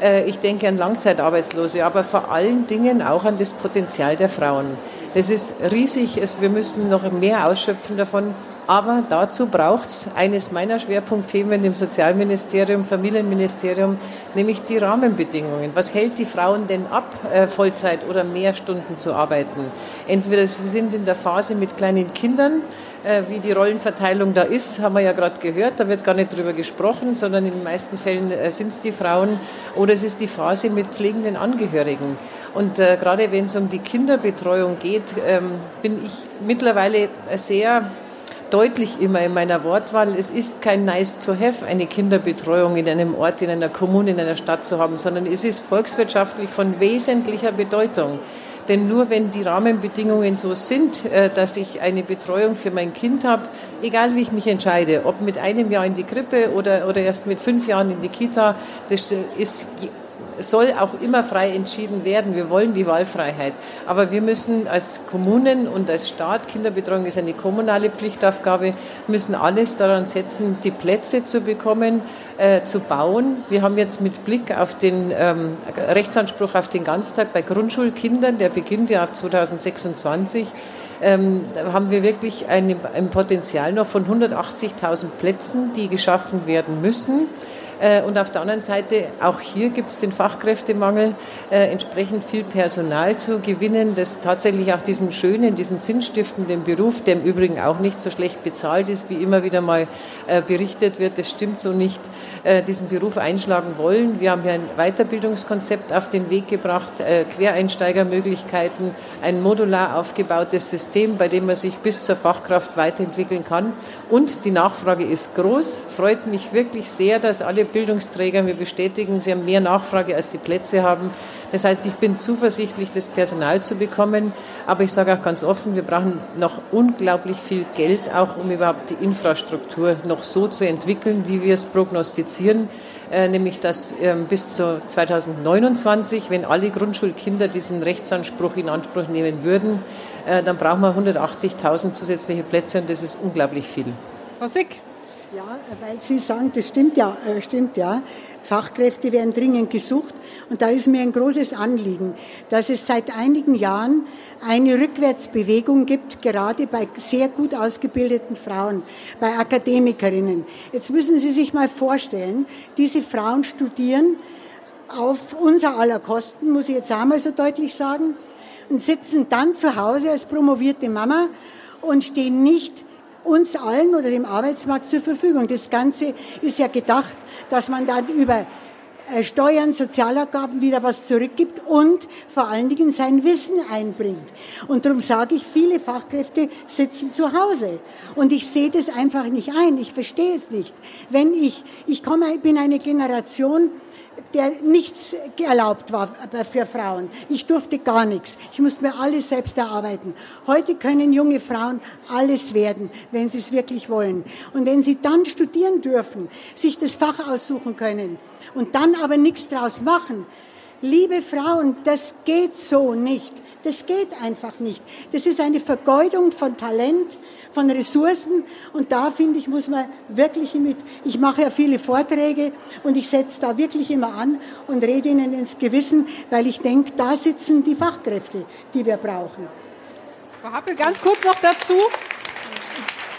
Äh, ich denke an Langzeitarbeitslose, aber vor allen Dingen auch an das Potenzial der Frauen. Das ist riesig. Wir müssen noch mehr ausschöpfen davon. Aber dazu braucht es eines meiner Schwerpunktthemen im Sozialministerium, Familienministerium, nämlich die Rahmenbedingungen. Was hält die Frauen denn ab, äh, Vollzeit oder mehr Stunden zu arbeiten? Entweder sie sind in der Phase mit kleinen Kindern, wie die Rollenverteilung da ist, haben wir ja gerade gehört. Da wird gar nicht drüber gesprochen, sondern in den meisten Fällen äh, sind es die Frauen oder es ist die Phase mit pflegenden Angehörigen. Und äh, gerade wenn es um die Kinderbetreuung geht, ähm, bin ich mittlerweile sehr deutlich immer in meiner Wortwahl, es ist kein nice to have, eine Kinderbetreuung in einem Ort, in einer Kommune, in einer Stadt zu haben, sondern es ist volkswirtschaftlich von wesentlicher Bedeutung. Denn nur wenn die Rahmenbedingungen so sind, äh, dass ich eine Betreuung für mein Kind habe, egal wie ich mich entscheide, ob mit einem Jahr in die Krippe oder, oder erst mit fünf Jahren in die Kita, das ist soll auch immer frei entschieden werden. Wir wollen die Wahlfreiheit. Aber wir müssen als Kommunen und als Staat, Kinderbetreuung ist eine kommunale Pflichtaufgabe, müssen alles daran setzen, die Plätze zu bekommen, äh, zu bauen. Wir haben jetzt mit Blick auf den ähm, Rechtsanspruch auf den Ganztag bei Grundschulkindern, der beginnt ja ab 2026, ähm, haben wir wirklich eine, ein Potenzial noch von 180.000 Plätzen, die geschaffen werden müssen. Äh, und auf der anderen Seite, auch hier gibt es den Fachkräftemangel, äh, entsprechend viel Personal zu gewinnen, das tatsächlich auch diesen schönen, diesen sinnstiftenden Beruf, der im Übrigen auch nicht so schlecht bezahlt ist, wie immer wieder mal äh, berichtet wird, das stimmt so nicht, diesen Beruf einschlagen wollen. Wir haben hier ein Weiterbildungskonzept auf den Weg gebracht, Quereinsteigermöglichkeiten, ein modular aufgebautes System, bei dem man sich bis zur Fachkraft weiterentwickeln kann. Und die Nachfrage ist groß. Freut mich wirklich sehr, dass alle Bildungsträger mir bestätigen, sie haben mehr Nachfrage, als sie Plätze haben. Das heißt, ich bin zuversichtlich, das Personal zu bekommen. Aber ich sage auch ganz offen, wir brauchen noch unglaublich viel Geld, auch um überhaupt die Infrastruktur noch so zu entwickeln, wie wir es prognostizieren. Äh, nämlich dass ähm, bis zu 2029, wenn alle Grundschulkinder diesen Rechtsanspruch in Anspruch nehmen würden, äh, dann brauchen wir 180.000 zusätzliche Plätze und das ist unglaublich viel. Frau Sick. Ja, weil Sie sagen, das stimmt ja, äh, stimmt ja. Fachkräfte werden dringend gesucht. Und da ist mir ein großes Anliegen, dass es seit einigen Jahren eine Rückwärtsbewegung gibt, gerade bei sehr gut ausgebildeten Frauen, bei Akademikerinnen. Jetzt müssen Sie sich mal vorstellen, diese Frauen studieren auf unser aller Kosten, muss ich jetzt einmal so deutlich sagen, und sitzen dann zu Hause als promovierte Mama und stehen nicht uns allen oder dem Arbeitsmarkt zur Verfügung. Das Ganze ist ja gedacht, dass man dann über äh, Steuern, Sozialabgaben wieder was zurückgibt und vor allen Dingen sein Wissen einbringt. Und darum sage ich, viele Fachkräfte sitzen zu Hause. Und ich sehe das einfach nicht ein. Ich verstehe es nicht. Wenn ich, ich komme, bin eine Generation, der nichts erlaubt war für Frauen. Ich durfte gar nichts. Ich musste mir alles selbst erarbeiten. Heute können junge Frauen alles werden, wenn sie es wirklich wollen. Und wenn sie dann studieren dürfen, sich das Fach aussuchen können und dann aber nichts draus machen, liebe Frauen, das geht so nicht. Das geht einfach nicht. Das ist eine Vergeudung von Talent, von Ressourcen. Und da, finde ich, muss man wirklich mit, ich mache ja viele Vorträge und ich setze da wirklich immer an und rede ihnen ins Gewissen, weil ich denke, da sitzen die Fachkräfte, die wir brauchen. Frau Happel, ganz kurz noch dazu.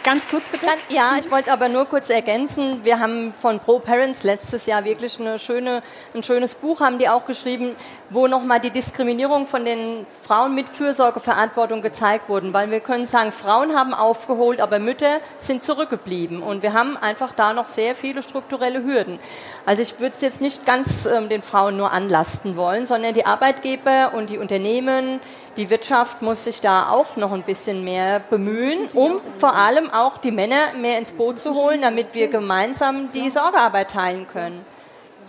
Ganz kurz bitte. Ja, ich wollte aber nur kurz ergänzen. Wir haben von Pro Parents letztes Jahr wirklich eine schöne, ein schönes Buch haben die auch geschrieben, wo nochmal die Diskriminierung von den Frauen mit Fürsorgeverantwortung gezeigt wurden. Weil wir können sagen, Frauen haben aufgeholt, aber Mütter sind zurückgeblieben. Und wir haben einfach da noch sehr viele strukturelle Hürden. Also ich würde es jetzt nicht ganz ähm, den Frauen nur anlasten wollen, sondern die Arbeitgeber und die Unternehmen, die Wirtschaft muss sich da auch noch ein bisschen mehr bemühen, um vor allem auch die Männer mehr ins Boot zu holen, damit wir gemeinsam die Sorgearbeit teilen können.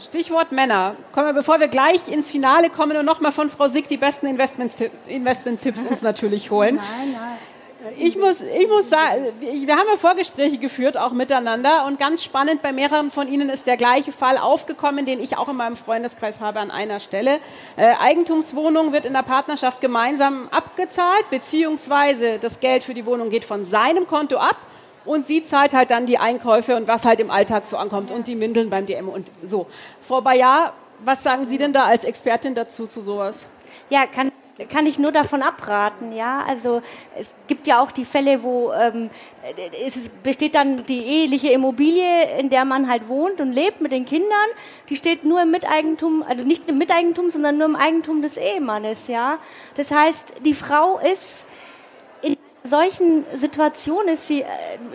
Stichwort Männer. Kommen wir, bevor wir gleich ins Finale kommen und nochmal von Frau Sick die besten Investment-Tipps uns <laughs> natürlich holen. Nein, nein ich muss, ich muss sagen, wir haben ja Vorgespräche geführt, auch miteinander. Und ganz spannend, bei mehreren von Ihnen ist der gleiche Fall aufgekommen, den ich auch in meinem Freundeskreis habe an einer Stelle. Äh, Eigentumswohnung wird in der Partnerschaft gemeinsam abgezahlt, beziehungsweise das Geld für die Wohnung geht von seinem Konto ab. Und sie zahlt halt dann die Einkäufe und was halt im Alltag so ankommt und die Mindeln beim DM und so. Frau Bayard, was sagen Sie denn da als Expertin dazu zu sowas? Ja, kann, kann ich nur davon abraten, ja. Also es gibt ja auch die Fälle, wo ähm, es besteht dann die eheliche Immobilie, in der man halt wohnt und lebt mit den Kindern. Die steht nur im Miteigentum, also nicht im Miteigentum, sondern nur im Eigentum des Ehemannes, ja. Das heißt, die Frau ist in solchen Situationen ist sie, äh,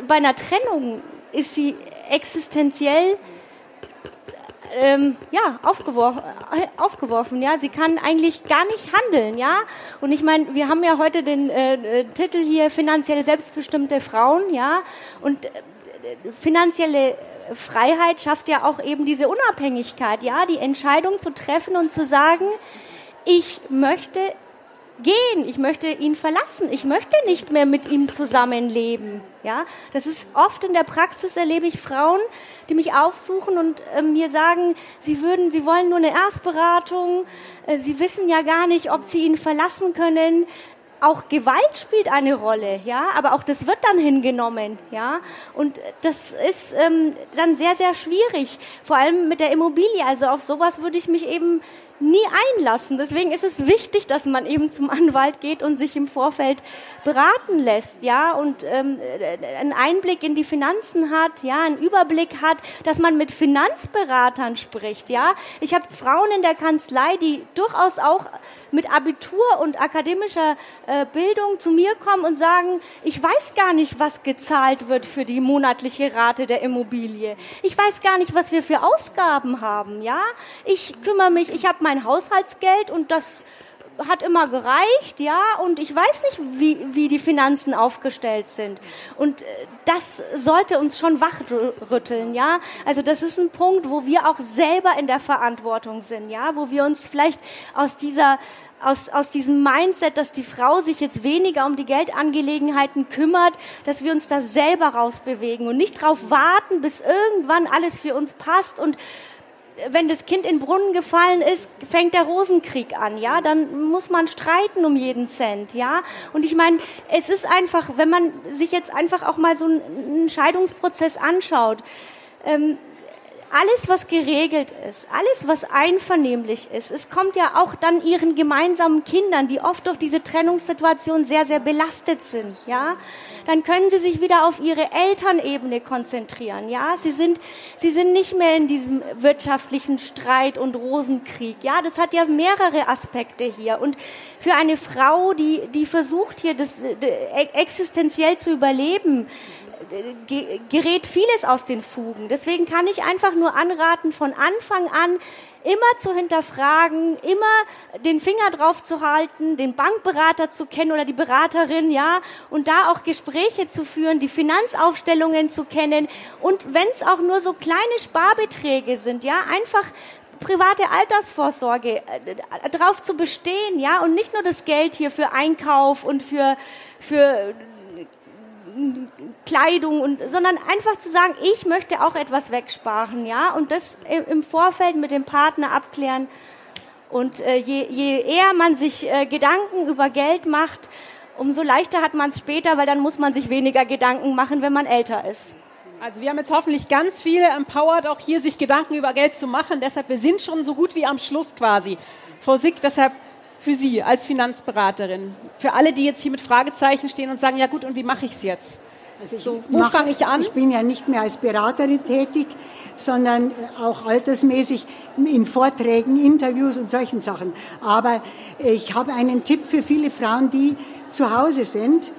bei einer Trennung ist sie existenziell ähm, ja, aufgeworfen, äh, aufgeworfen, ja. Sie kann eigentlich gar nicht handeln, ja. Und ich meine, wir haben ja heute den äh, äh, Titel hier finanziell selbstbestimmte Frauen, ja. Und äh, finanzielle Freiheit schafft ja auch eben diese Unabhängigkeit, ja, die Entscheidung zu treffen und zu sagen, ich möchte gehen, ich möchte ihn verlassen, ich möchte nicht mehr mit ihm zusammenleben. Ja, das ist oft in der Praxis erlebe ich Frauen, die mich aufsuchen und äh, mir sagen, sie würden, sie wollen nur eine Erstberatung, äh, sie wissen ja gar nicht, ob sie ihn verlassen können. Auch Gewalt spielt eine Rolle, ja, aber auch das wird dann hingenommen, ja, und das ist ähm, dann sehr, sehr schwierig, vor allem mit der Immobilie. Also auf sowas würde ich mich eben nie einlassen. Deswegen ist es wichtig, dass man eben zum Anwalt geht und sich im Vorfeld beraten lässt, ja, und ähm, einen Einblick in die Finanzen hat, ja, einen Überblick hat, dass man mit Finanzberatern spricht, ja. Ich habe Frauen in der Kanzlei, die durchaus auch mit Abitur und akademischer äh, Bildung zu mir kommen und sagen, ich weiß gar nicht, was gezahlt wird für die monatliche Rate der Immobilie. Ich weiß gar nicht, was wir für Ausgaben haben, ja. Ich kümmere mich, ich habe mein Haushaltsgeld und das hat immer gereicht, ja, und ich weiß nicht, wie, wie die Finanzen aufgestellt sind. Und äh, das sollte uns schon wachrütteln, ja. Also das ist ein Punkt, wo wir auch selber in der Verantwortung sind, ja, wo wir uns vielleicht aus dieser aus, aus diesem Mindset, dass die Frau sich jetzt weniger um die Geldangelegenheiten kümmert, dass wir uns da selber rausbewegen und nicht darauf warten, bis irgendwann alles für uns passt und wenn das Kind in den Brunnen gefallen ist, fängt der Rosenkrieg an, ja, dann muss man streiten um jeden Cent, ja. Und ich meine, es ist einfach, wenn man sich jetzt einfach auch mal so einen Scheidungsprozess anschaut, ähm, alles, was geregelt ist, alles, was einvernehmlich ist, es kommt ja auch dann ihren gemeinsamen Kindern, die oft durch diese Trennungssituation sehr, sehr belastet sind, ja, dann können sie sich wieder auf ihre Elternebene konzentrieren, ja, sie sind, sie sind nicht mehr in diesem wirtschaftlichen Streit und Rosenkrieg, ja, das hat ja mehrere Aspekte hier. Und für eine Frau, die, die versucht hier das, existenziell zu überleben, gerät vieles aus den Fugen. Deswegen kann ich einfach nur anraten, von Anfang an immer zu hinterfragen, immer den Finger drauf zu halten, den Bankberater zu kennen oder die Beraterin, ja, und da auch Gespräche zu führen, die Finanzaufstellungen zu kennen und wenn es auch nur so kleine Sparbeträge sind, ja, einfach private Altersvorsorge äh, drauf zu bestehen, ja, und nicht nur das Geld hier für Einkauf und für für Kleidung und, sondern einfach zu sagen, ich möchte auch etwas wegsparen, ja, und das im Vorfeld mit dem Partner abklären. Und äh, je, je eher man sich äh, Gedanken über Geld macht, umso leichter hat man es später, weil dann muss man sich weniger Gedanken machen, wenn man älter ist. Also wir haben jetzt hoffentlich ganz viele empowered, auch hier sich Gedanken über Geld zu machen. Deshalb, wir sind schon so gut wie am Schluss quasi. Frau Sick, deshalb für Sie als Finanzberaterin? Für alle, die jetzt hier mit Fragezeichen stehen und sagen, ja gut, und wie mache ich es jetzt? Also so, wo fange ich an? Ich bin ja nicht mehr als Beraterin tätig, sondern auch altersmäßig in Vorträgen, Interviews und solchen Sachen. Aber ich habe einen Tipp für viele Frauen, die zu Hause sind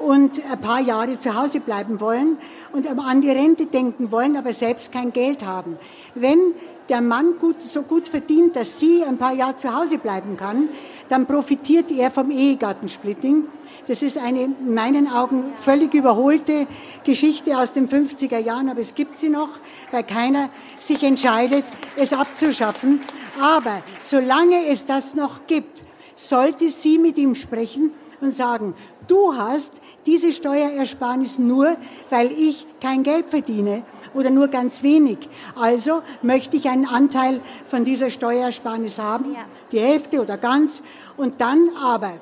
und ein paar Jahre zu Hause bleiben wollen und an die Rente denken wollen, aber selbst kein Geld haben. Wenn der Mann gut, so gut verdient, dass sie ein paar Jahre zu Hause bleiben kann, dann profitiert er vom Ehegattensplitting. Das ist eine in meinen Augen völlig überholte Geschichte aus den 50er Jahren, aber es gibt sie noch, weil keiner sich entscheidet, es abzuschaffen. Aber solange es das noch gibt, sollte sie mit ihm sprechen und sagen, du hast diese Steuerersparnis nur, weil ich kein Geld verdiene oder nur ganz wenig. Also möchte ich einen Anteil von dieser Steuersparnis haben, ja. die Hälfte oder ganz. Und dann aber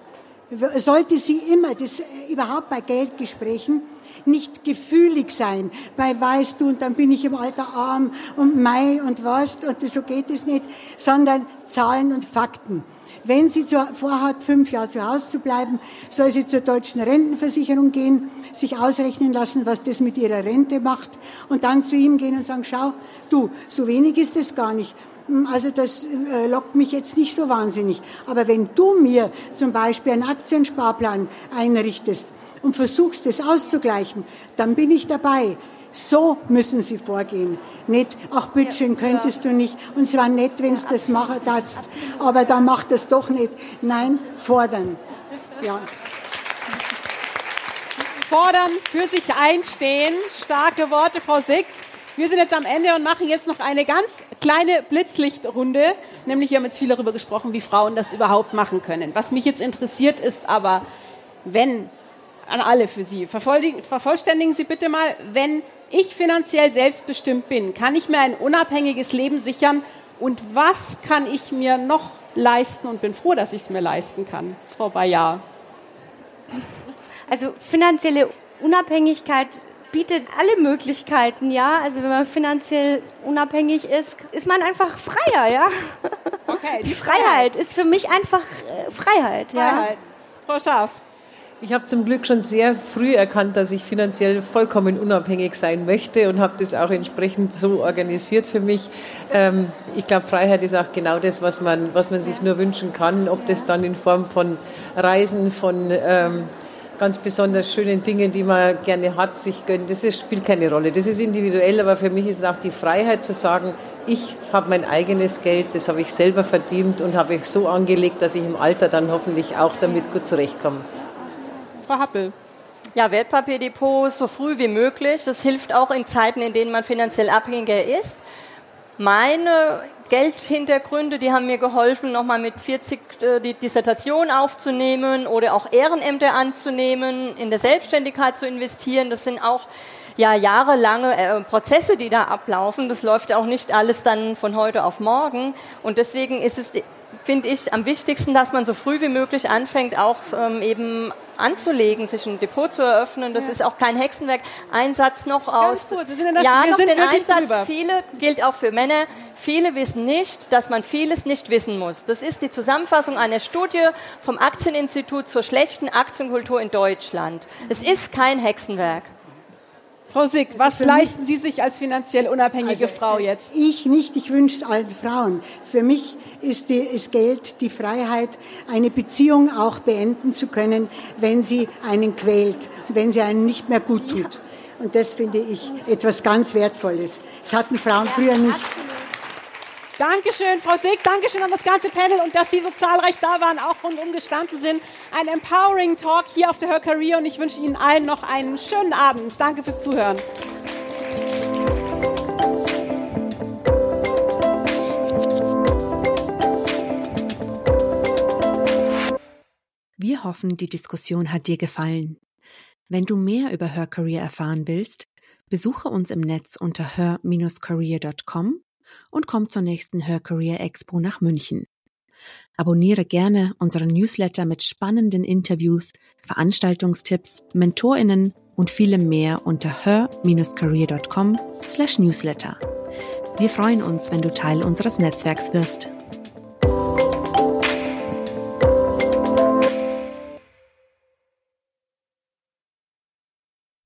sollte sie immer, das überhaupt bei Geldgesprächen, nicht gefühlig sein, weil weißt du, und dann bin ich im Alter arm und Mai und was, und so geht es nicht, sondern Zahlen und Fakten. Wenn sie vorhat, fünf Jahre zu Hause zu bleiben, soll sie zur deutschen Rentenversicherung gehen, sich ausrechnen lassen, was das mit ihrer Rente macht und dann zu ihm gehen und sagen, schau, du, so wenig ist es gar nicht. Hm, also das äh, lockt mich jetzt nicht so wahnsinnig. Aber wenn du mir zum Beispiel einen Aktiensparplan einrichtest und versuchst, das auszugleichen, dann bin ich dabei. So müssen sie vorgehen. Nicht, ach bitteschön, könntest du nicht. Und es war nett, wenn es das machen darfst, aber dann macht es doch nicht. Nein, fordern. Ja. Fordern, für sich einstehen. Starke Worte, Frau Sick. Wir sind jetzt am Ende und machen jetzt noch eine ganz kleine Blitzlichtrunde. Nämlich, wir haben jetzt viel darüber gesprochen, wie Frauen das überhaupt machen können. Was mich jetzt interessiert ist aber, wenn, an alle für Sie, vervollständigen Sie bitte mal, wenn ich finanziell selbstbestimmt bin, kann ich mir ein unabhängiges Leben sichern und was kann ich mir noch leisten und bin froh, dass ich es mir leisten kann, Frau Bayar. <laughs> Also finanzielle Unabhängigkeit bietet alle Möglichkeiten, ja. Also wenn man finanziell unabhängig ist, ist man einfach freier, ja. Okay, die, <laughs> die Freiheit. Freiheit. ist für mich einfach äh, Freiheit, Freiheit. Ja. Frau Schaaf. Ich habe zum Glück schon sehr früh erkannt, dass ich finanziell vollkommen unabhängig sein möchte und habe das auch entsprechend so organisiert für mich. Ähm, ich glaube, Freiheit ist auch genau das, was man, was man sich nur wünschen kann, ob das dann in Form von Reisen, von ähm, ganz besonders schönen Dingen, die man gerne hat, sich gönnt. Das ist, spielt keine Rolle. Das ist individuell, aber für mich ist es auch die Freiheit zu sagen, ich habe mein eigenes Geld, das habe ich selber verdient und habe ich so angelegt, dass ich im Alter dann hoffentlich auch damit gut zurechtkomme. Frau Happel. Ja, Wertpapierdepots so früh wie möglich. Das hilft auch in Zeiten, in denen man finanziell abhängiger ist. Meine Geldhintergründe, die haben mir geholfen, nochmal mit 40 äh, die Dissertation aufzunehmen oder auch Ehrenämter anzunehmen, in der Selbstständigkeit zu investieren. Das sind auch ja jahrelange äh, Prozesse, die da ablaufen. Das läuft auch nicht alles dann von heute auf morgen. Und deswegen ist es finde ich am wichtigsten, dass man so früh wie möglich anfängt, auch ähm, eben anzulegen, sich ein Depot zu eröffnen. Das ja. ist auch kein Hexenwerk. Ein Satz noch aus. Ganz kurz, wir sind ja, noch den Einsatz. Drüber. Viele gilt auch für Männer. Viele wissen nicht, dass man vieles nicht wissen muss. Das ist die Zusammenfassung einer Studie vom Aktieninstitut zur schlechten Aktienkultur in Deutschland. Es ist kein Hexenwerk. Frau Sick, was leisten Sie sich als finanziell unabhängige also, Frau jetzt? Ich nicht, ich wünsche es allen Frauen. Für mich ist, die, ist Geld die Freiheit, eine Beziehung auch beenden zu können, wenn sie einen quält, wenn sie einen nicht mehr gut tut. Und das finde ich etwas ganz Wertvolles. Das hatten Frauen früher nicht. Dankeschön, Frau Sieg. Dankeschön an das ganze Panel und dass Sie so zahlreich da waren, auch rundum gestanden sind. Ein empowering Talk hier auf der Her Career und ich wünsche Ihnen allen noch einen schönen Abend. Danke fürs Zuhören. Wir hoffen, die Diskussion hat dir gefallen. Wenn du mehr über Her Career erfahren willst, besuche uns im Netz unter her-career.com und komm zur nächsten Her Career Expo nach München. Abonniere gerne unseren Newsletter mit spannenden Interviews, Veranstaltungstipps, MentorInnen und vielem mehr unter her-career.com slash newsletter. Wir freuen uns, wenn du Teil unseres Netzwerks wirst.